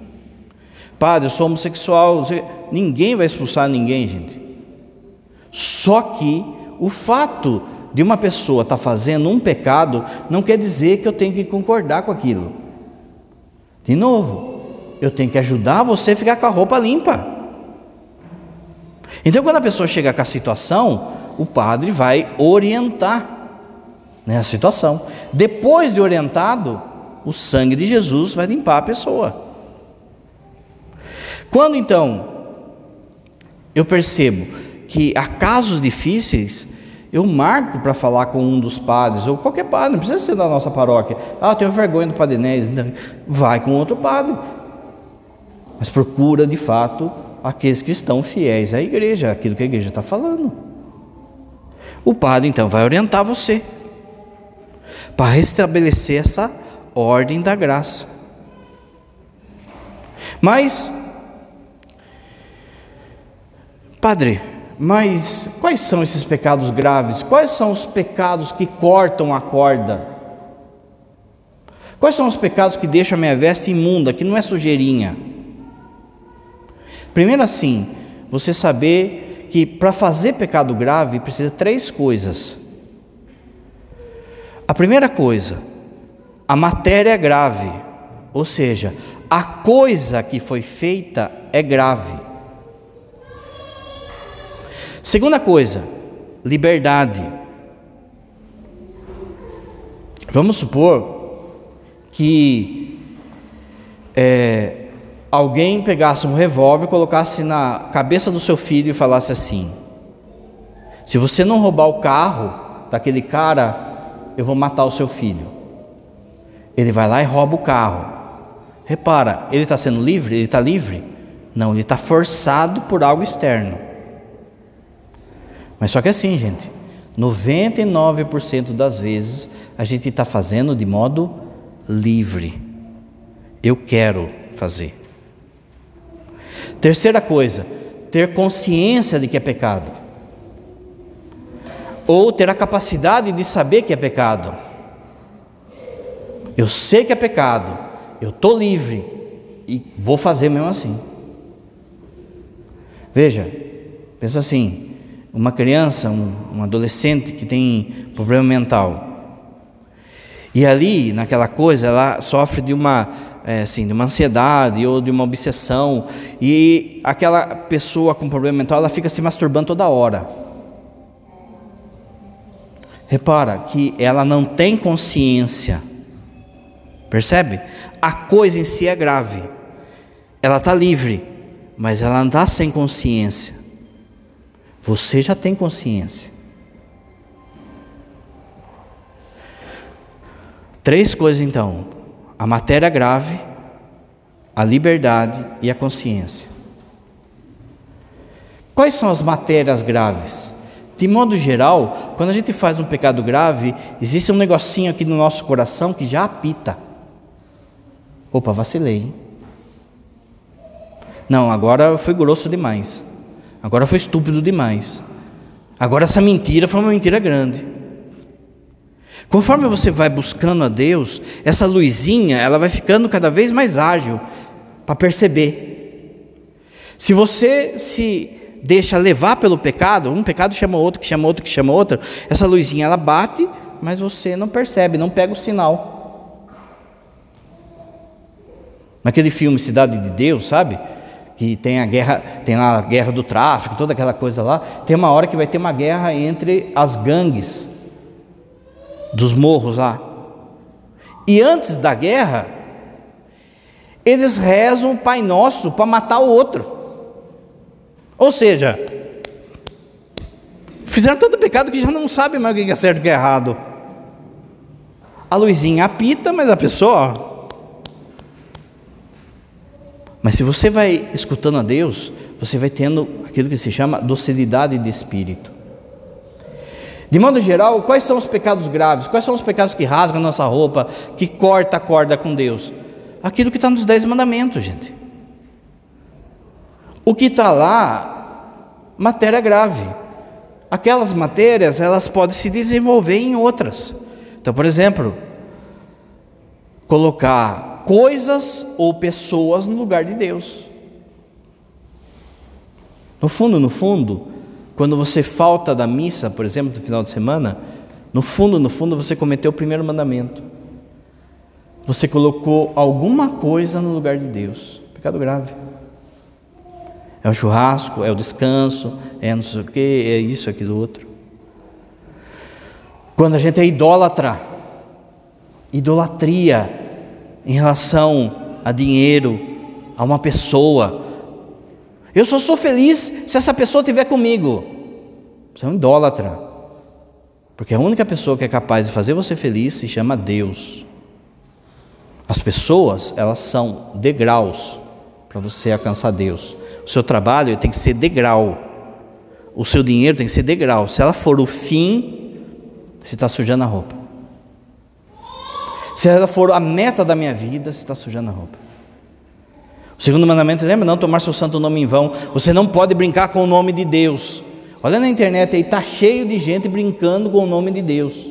Padre, eu sou homossexual. Ninguém vai expulsar ninguém, gente. Só que o fato de uma pessoa estar tá fazendo um pecado não quer dizer que eu tenho que concordar com aquilo. De novo, eu tenho que ajudar você a ficar com a roupa limpa. Então, quando a pessoa chega com a situação, o padre vai orientar né, a situação. Depois de orientado, o sangue de Jesus vai limpar a pessoa. Quando então eu percebo que há casos difíceis, eu marco para falar com um dos padres, ou qualquer padre, não precisa ser da nossa paróquia. Ah, eu tenho vergonha do Padre Inés. Vai com outro padre. Mas procura de fato aqueles que estão fiéis à igreja, aquilo que a igreja está falando. O padre então vai orientar você para restabelecer essa ordem da graça. Mas, padre, mas quais são esses pecados graves? Quais são os pecados que cortam a corda? Quais são os pecados que deixam a minha veste imunda, que não é sujeirinha? Primeiro, assim, você saber que para fazer pecado grave precisa três coisas. A primeira coisa, a matéria é grave, ou seja, a coisa que foi feita é grave. Segunda coisa, liberdade. Vamos supor que é, alguém pegasse um revólver, colocasse na cabeça do seu filho e falasse assim: se você não roubar o carro daquele cara, eu vou matar o seu filho. Ele vai lá e rouba o carro. Repara, ele está sendo livre? Ele está livre? Não, ele está forçado por algo externo. Mas só que assim, gente, 99% das vezes a gente está fazendo de modo livre. Eu quero fazer. Terceira coisa, ter consciência de que é pecado. Ou ter a capacidade de saber que é pecado. Eu sei que é pecado, eu estou livre e vou fazer mesmo assim. Veja, pensa assim: uma criança, um, um adolescente que tem problema mental, e ali, naquela coisa, ela sofre de uma, é, assim, de uma ansiedade ou de uma obsessão, e aquela pessoa com problema mental, ela fica se masturbando toda hora. Repara que ela não tem consciência, percebe? A coisa em si é grave, ela está livre, mas ela não está sem consciência. Você já tem consciência. Três coisas então: a matéria grave, a liberdade e a consciência. Quais são as matérias graves? De modo geral, quando a gente faz um pecado grave, existe um negocinho aqui no nosso coração que já apita. Opa, vacilei. Não, agora eu fui grosso demais. Agora foi estúpido demais. Agora essa mentira foi uma mentira grande. Conforme você vai buscando a Deus, essa luzinha, ela vai ficando cada vez mais ágil para perceber. Se você se deixa levar pelo pecado, um pecado chama outro, que chama outro, que chama outro, essa luzinha ela bate, mas você não percebe, não pega o sinal. Naquele filme Cidade de Deus, sabe? Que tem a guerra, tem lá a guerra do tráfico, toda aquela coisa lá. Tem uma hora que vai ter uma guerra entre as gangues dos morros lá. E antes da guerra, eles rezam o Pai Nosso para matar o outro. Ou seja, fizeram tanto pecado que já não sabem mais o que é certo e o que é errado. A luzinha apita, mas a pessoa. Mas se você vai escutando a Deus, você vai tendo aquilo que se chama docilidade de espírito. De modo geral, quais são os pecados graves? Quais são os pecados que rasgam a nossa roupa, que corta a corda com Deus? Aquilo que está nos dez mandamentos, gente. O que está lá, matéria grave. Aquelas matérias, elas podem se desenvolver em outras. Então, por exemplo, colocar coisas ou pessoas no lugar de Deus. No fundo, no fundo, quando você falta da missa, por exemplo, no final de semana, no fundo, no fundo, você cometeu o primeiro mandamento. Você colocou alguma coisa no lugar de Deus. Pecado grave. É o churrasco, é o descanso, é não sei o que, é isso, aquilo outro. Quando a gente é idólatra, idolatria em relação a dinheiro, a uma pessoa, eu só sou feliz se essa pessoa estiver comigo. Você é um idólatra. Porque a única pessoa que é capaz de fazer você feliz se chama Deus. As pessoas, elas são degraus para você alcançar Deus. O seu trabalho tem que ser degrau. O seu dinheiro tem que ser degrau. Se ela for o fim, você está sujando a roupa. Se ela for a meta da minha vida, você está sujando a roupa. Segundo mandamento, lembra? Não tomar seu santo nome em vão. Você não pode brincar com o nome de Deus. Olha na internet aí, está cheio de gente brincando com o nome de Deus.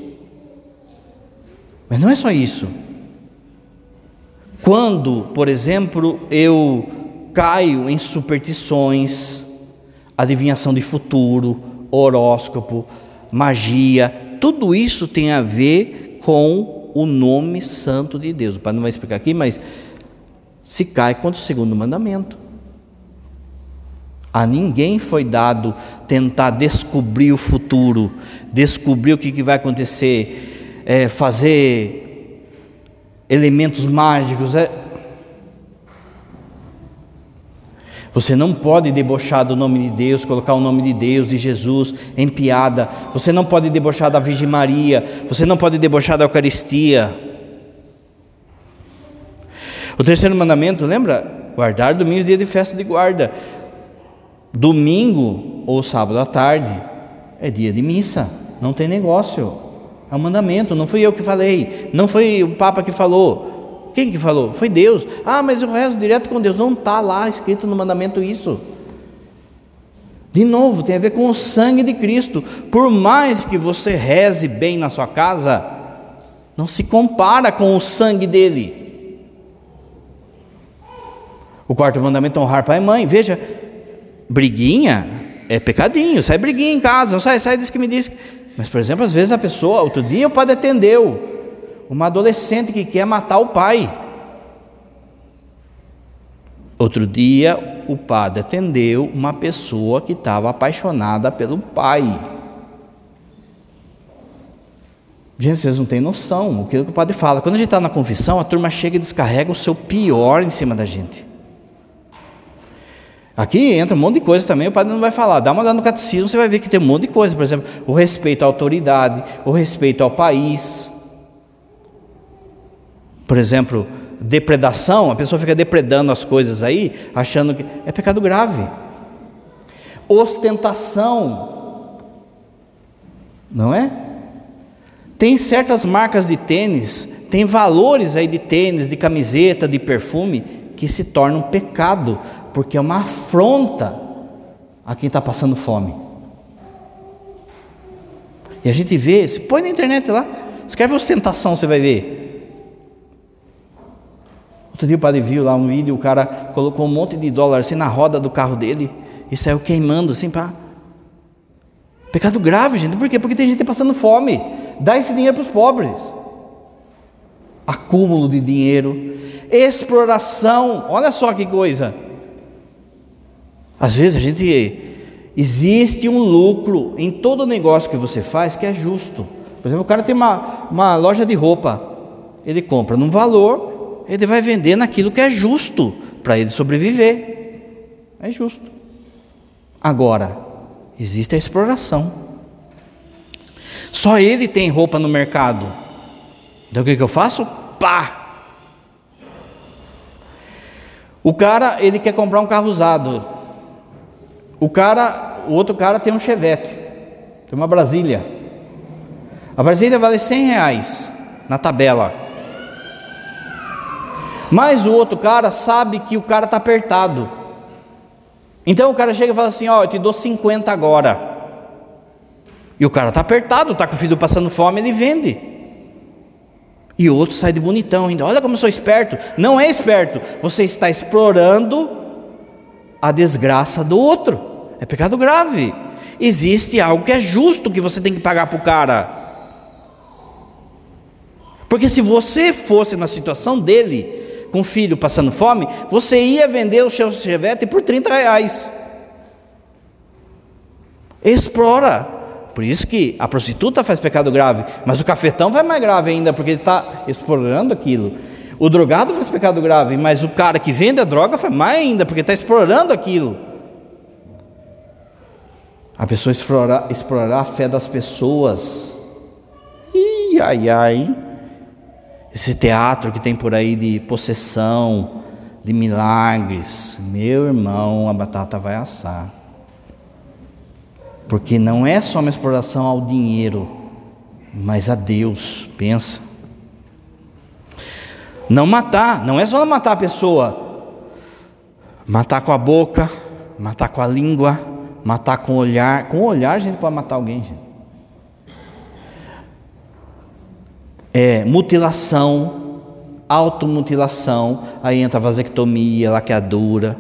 Mas não é só isso. Quando, por exemplo, eu caio em superstições, adivinhação de futuro, horóscopo, magia, tudo isso tem a ver com o nome santo de Deus. O pai não vai explicar aqui, mas se cai contra o segundo mandamento. A ninguém foi dado tentar descobrir o futuro, descobrir o que, vai acontecer, é, fazer elementos mágicos. É... Você não pode debochar do nome de Deus, colocar o nome de Deus, de Jesus, em piada. Você não pode debochar da Virgem Maria. Você não pode debochar da Eucaristia. O terceiro mandamento, lembra? Guardar domingo, dia de festa de guarda. Domingo ou sábado à tarde é dia de missa, não tem negócio. É um mandamento, não fui eu que falei, não foi o Papa que falou. Quem que falou? Foi Deus. Ah, mas eu rezo direto com Deus. Não está lá escrito no mandamento isso. De novo, tem a ver com o sangue de Cristo. Por mais que você reze bem na sua casa, não se compara com o sangue dele. O quarto mandamento é honrar pai e mãe. Veja, briguinha é pecadinho, sai briguinha em casa, não sai, sai disso que me diz. Mas, por exemplo, às vezes a pessoa, outro dia o padre atendeu uma adolescente que quer matar o pai. Outro dia o padre atendeu uma pessoa que estava apaixonada pelo pai. Gente, vocês não têm noção o que o padre fala. Quando a gente está na confissão, a turma chega e descarrega o seu pior em cima da gente. Aqui entra um monte de coisa também, o padre não vai falar. Dá uma olhada no catecismo, você vai ver que tem um monte de coisa. Por exemplo, o respeito à autoridade, o respeito ao país. Por exemplo, depredação, a pessoa fica depredando as coisas aí, achando que é pecado grave. Ostentação, não é? Tem certas marcas de tênis, tem valores aí de tênis, de camiseta, de perfume, que se tornam pecado porque é uma afronta a quem está passando fome. E a gente vê, se põe na internet lá, escreve ostentação, você vai ver. Outro dia o padre viu lá um vídeo, o cara colocou um monte de dólar assim na roda do carro dele e saiu queimando assim para. Pecado grave, gente. Por quê? Porque tem gente passando fome. Dá esse dinheiro para os pobres. Acúmulo de dinheiro, exploração. Olha só que coisa. Às vezes a gente existe um lucro em todo negócio que você faz que é justo. Por exemplo, o cara tem uma, uma loja de roupa, ele compra num valor, ele vai vender naquilo que é justo para ele sobreviver. É justo. Agora, existe a exploração. Só ele tem roupa no mercado. Então o que, que eu faço? Pá! O cara, ele quer comprar um carro usado. O cara, o outro cara tem um Chevette, tem uma Brasília. A Brasília vale 100 reais na tabela. Mas o outro cara sabe que o cara está apertado. Então o cara chega e fala assim: Ó, eu te dou 50 agora. E o cara está apertado, está com o filho passando fome, ele vende. E o outro sai de bonitão ainda. Olha como eu sou esperto. Não é esperto. Você está explorando a desgraça do outro. É pecado grave. Existe algo que é justo que você tem que pagar para o cara. Porque se você fosse na situação dele, com o filho passando fome, você ia vender o seu chevette por 30 reais. Explora. Por isso que a prostituta faz pecado grave, mas o cafetão vai mais grave ainda, porque ele está explorando aquilo. O drogado faz pecado grave, mas o cara que vende a droga faz mais ainda, porque está explorando aquilo. A pessoa explorará, explorará a fé das pessoas. Ih, ai, ai. Esse teatro que tem por aí de possessão, de milagres. Meu irmão, a batata vai assar. Porque não é só uma exploração ao dinheiro, mas a Deus. Pensa. Não matar, não é só matar a pessoa. Matar com a boca, matar com a língua Matar com olhar. Com olhar a gente pode matar alguém, gente. É, mutilação, automutilação, aí entra vasectomia, laqueadura.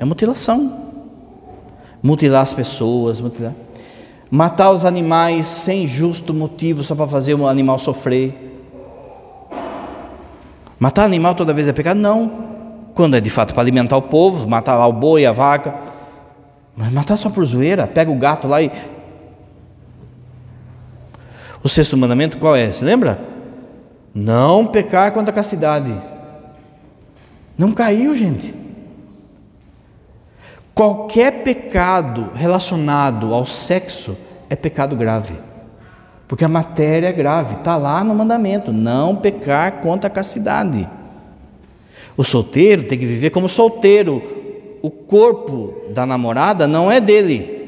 É mutilação. Mutilar as pessoas, mutilar. Matar os animais sem justo motivo, só para fazer o animal sofrer. Matar animal toda vez é pecado? Não. Quando é de fato para alimentar o povo, matar lá o boi, a vaca. Mas matar só por zoeira, pega o gato lá e. O sexto mandamento qual é? Você lembra? Não pecar contra a castidade. Não caiu, gente. Qualquer pecado relacionado ao sexo é pecado grave. Porque a matéria é grave, está lá no mandamento: não pecar contra a castidade. O solteiro tem que viver como solteiro. O corpo da namorada não é dele.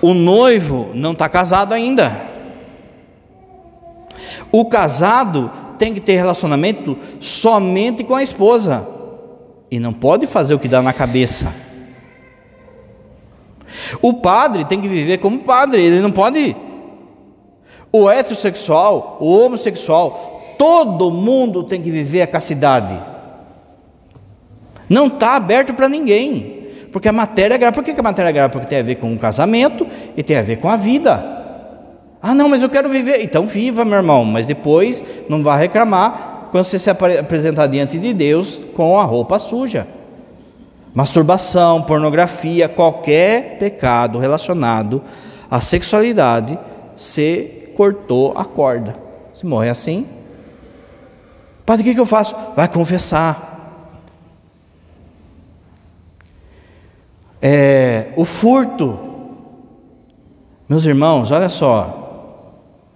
O noivo não está casado ainda. O casado tem que ter relacionamento somente com a esposa. E não pode fazer o que dá na cabeça. O padre tem que viver como padre, ele não pode. O heterossexual, o homossexual, todo mundo tem que viver a castidade. Não está aberto para ninguém. Porque a matéria é grave. Por que a matéria é grave? Porque tem a ver com o casamento e tem a ver com a vida. Ah, não, mas eu quero viver. Então viva, meu irmão, mas depois não vá reclamar quando você se apresentar diante de Deus com a roupa suja. Masturbação, pornografia, qualquer pecado relacionado à sexualidade, você cortou a corda. Se morre assim, Padre, o que, que eu faço? Vai confessar. É, o furto, meus irmãos, olha só,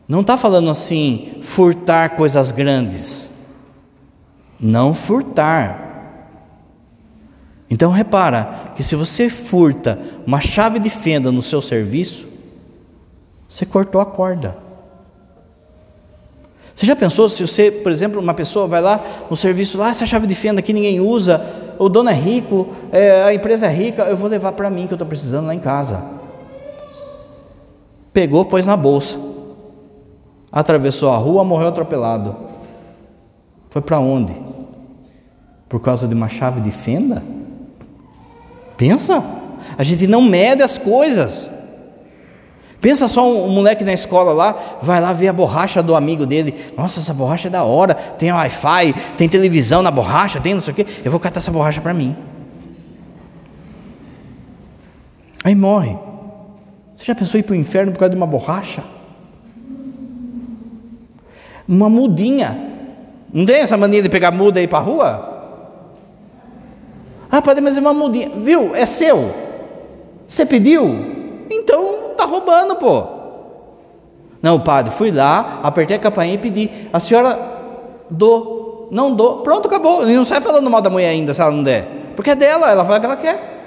não está falando assim, furtar coisas grandes, não furtar. Então repara que se você furta uma chave de fenda no seu serviço, você cortou a corda. Você já pensou se você, por exemplo, uma pessoa vai lá no serviço lá, essa chave de fenda aqui ninguém usa, o dono é rico, é, a empresa é rica, eu vou levar para mim que eu estou precisando lá em casa. Pegou, pôs na bolsa, atravessou a rua, morreu atropelado. Foi para onde? Por causa de uma chave de fenda? Pensa, a gente não mede as coisas. Pensa só um, um, moleque na escola lá, vai lá ver a borracha do amigo dele. Nossa, essa borracha é da hora. Tem Wi-Fi, tem televisão na borracha, tem não sei o quê. Eu vou catar essa borracha para mim. Aí morre. Você já pensou em ir para o inferno por causa de uma borracha? Uma mudinha. Não tem essa mania de pegar muda e ir para a rua? Ah, pode, mas é uma mudinha. Viu? É seu. Você pediu? Então está roubando, pô. Não, padre, fui lá, apertei a campainha e pedi. A senhora dou, não dou, pronto, acabou. E não sai falando mal da mulher ainda se ela não der. Porque é dela, ela faz o que ela quer.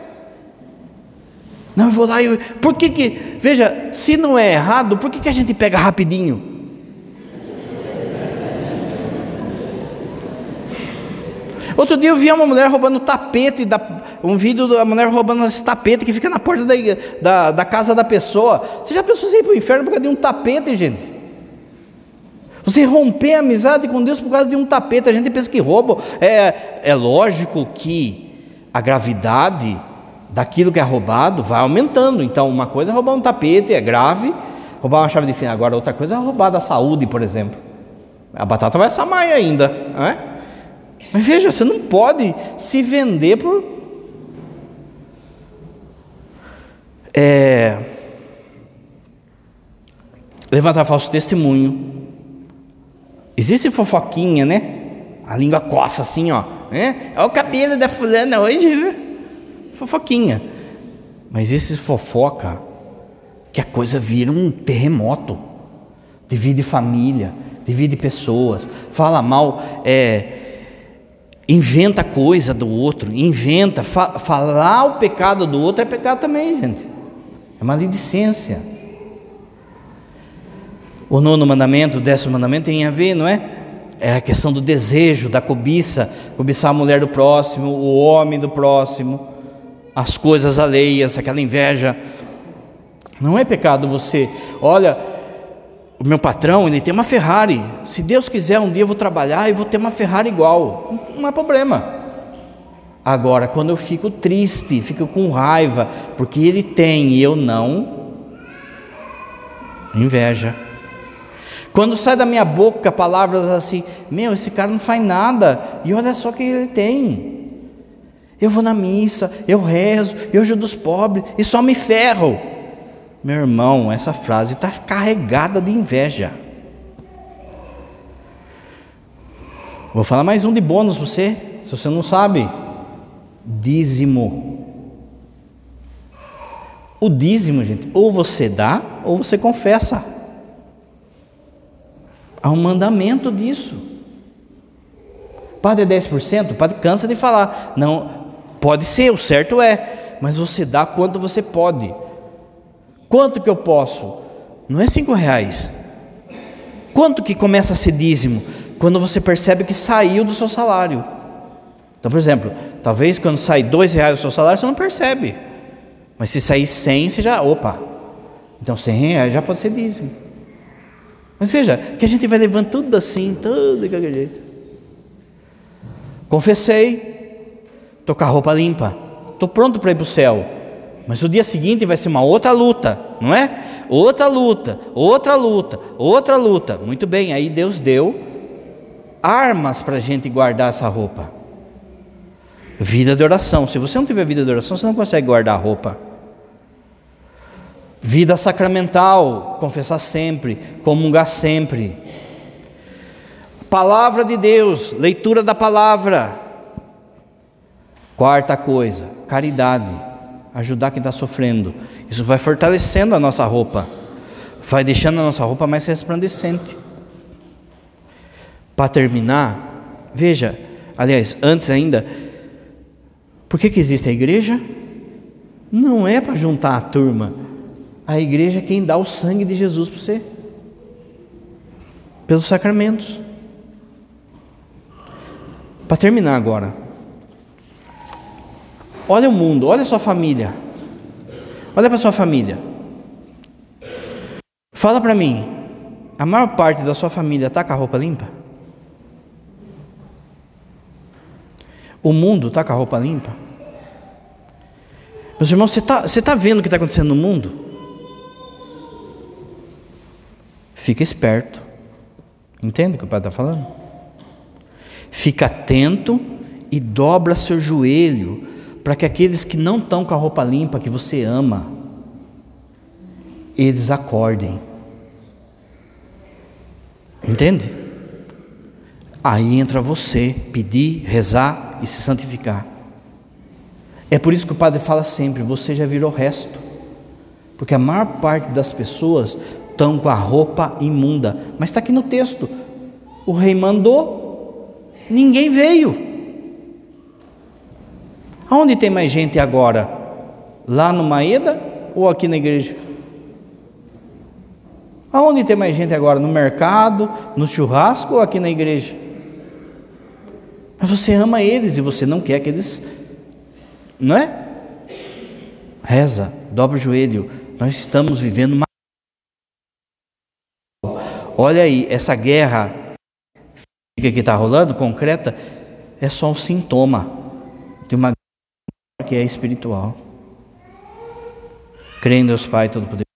Não, eu vou lá e. Por que que. Veja, se não é errado, por que, que a gente pega rapidinho? Outro dia eu vi uma mulher roubando tapete, da, um vídeo da mulher roubando esse tapete que fica na porta da, da, da casa da pessoa. Você já pensou em ir para o inferno por causa de um tapete, gente? Você romper a amizade com Deus por causa de um tapete, a gente pensa que roubo. É, é lógico que a gravidade daquilo que é roubado vai aumentando. Então, uma coisa é roubar um tapete, é grave, roubar uma chave de fenda. Agora, outra coisa é roubar da saúde, por exemplo. A batata vai mais ainda, não é? Mas veja, você não pode se vender por. É, levantar falso testemunho. Existe fofoquinha, né? A língua coça assim, ó. É, Olha o cabelo da fulana hoje. Viu? Fofoquinha. Mas existe fofoca que a coisa vira um terremoto. Divide família, divide pessoas, fala mal. É, inventa coisa do outro, inventa, fa falar o pecado do outro é pecado também, gente. É maledicência. O nono mandamento, o décimo mandamento tem a ver, não é? É a questão do desejo, da cobiça, cobiçar a mulher do próximo, o homem do próximo, as coisas alheias, aquela inveja. Não é pecado você, olha, o meu patrão, ele tem uma Ferrari. Se Deus quiser, um dia eu vou trabalhar e vou ter uma Ferrari igual. Não é problema. Agora, quando eu fico triste, fico com raiva, porque ele tem e eu não, inveja. Quando sai da minha boca palavras assim, meu, esse cara não faz nada, e olha só o que ele tem. Eu vou na missa, eu rezo, eu ajudo os pobres e só me ferro. Meu irmão, essa frase está carregada de inveja. Vou falar mais um de bônus para você, se você não sabe. Dízimo. O dízimo, gente, ou você dá ou você confessa. Há um mandamento disso. Padre é 10%? O padre cansa de falar. Não, pode ser, o certo é. Mas você dá quanto você pode. Quanto que eu posso? Não é cinco reais. Quanto que começa a ser dízimo? Quando você percebe que saiu do seu salário. Então, por exemplo, talvez quando sai dois reais do seu salário, você não percebe. Mas se sair cem, você já, opa. Então cem reais já pode ser dízimo. Mas veja, que a gente vai levando tudo assim, tudo de qualquer jeito. Confessei, estou com a roupa limpa, estou pronto para ir para o céu. Mas o dia seguinte vai ser uma outra luta, não é? Outra luta, outra luta, outra luta. Muito bem, aí Deus deu armas para a gente guardar essa roupa. Vida de oração. Se você não tiver vida de oração, você não consegue guardar a roupa. Vida sacramental, confessar sempre, comungar sempre. Palavra de Deus, leitura da palavra. Quarta coisa, caridade, ajudar quem está sofrendo. Isso vai fortalecendo a nossa roupa, vai deixando a nossa roupa mais resplandecente. Para terminar, veja, aliás, antes ainda, por que, que existe a igreja? Não é para juntar a turma, a igreja é quem dá o sangue de Jesus para você, pelos sacramentos. Para terminar agora, olha o mundo, olha a sua família, olha para sua família. Fala para mim, a maior parte da sua família está com a roupa limpa? O mundo está com a roupa limpa? Meus irmãos, você está tá vendo o que está acontecendo no mundo? Fica esperto. Entende o que o pai está falando? Fica atento e dobra seu joelho para que aqueles que não estão com a roupa limpa, que você ama, eles acordem. Entende? Aí entra você pedir, rezar e se santificar. É por isso que o padre fala sempre: você já virou resto. Porque a maior parte das pessoas estão com a roupa imunda. Mas está aqui no texto: o rei mandou, ninguém veio. Aonde tem mais gente agora? Lá no Maeda ou aqui na igreja? Aonde tem mais gente agora? No mercado, no churrasco ou aqui na igreja? Mas você ama eles e você não quer que eles. Não é? Reza, dobra o joelho. Nós estamos vivendo uma. Olha aí, essa guerra que está rolando, concreta, é só um sintoma de uma guerra que é espiritual. Creio em Deus Pai Todo-Poderoso.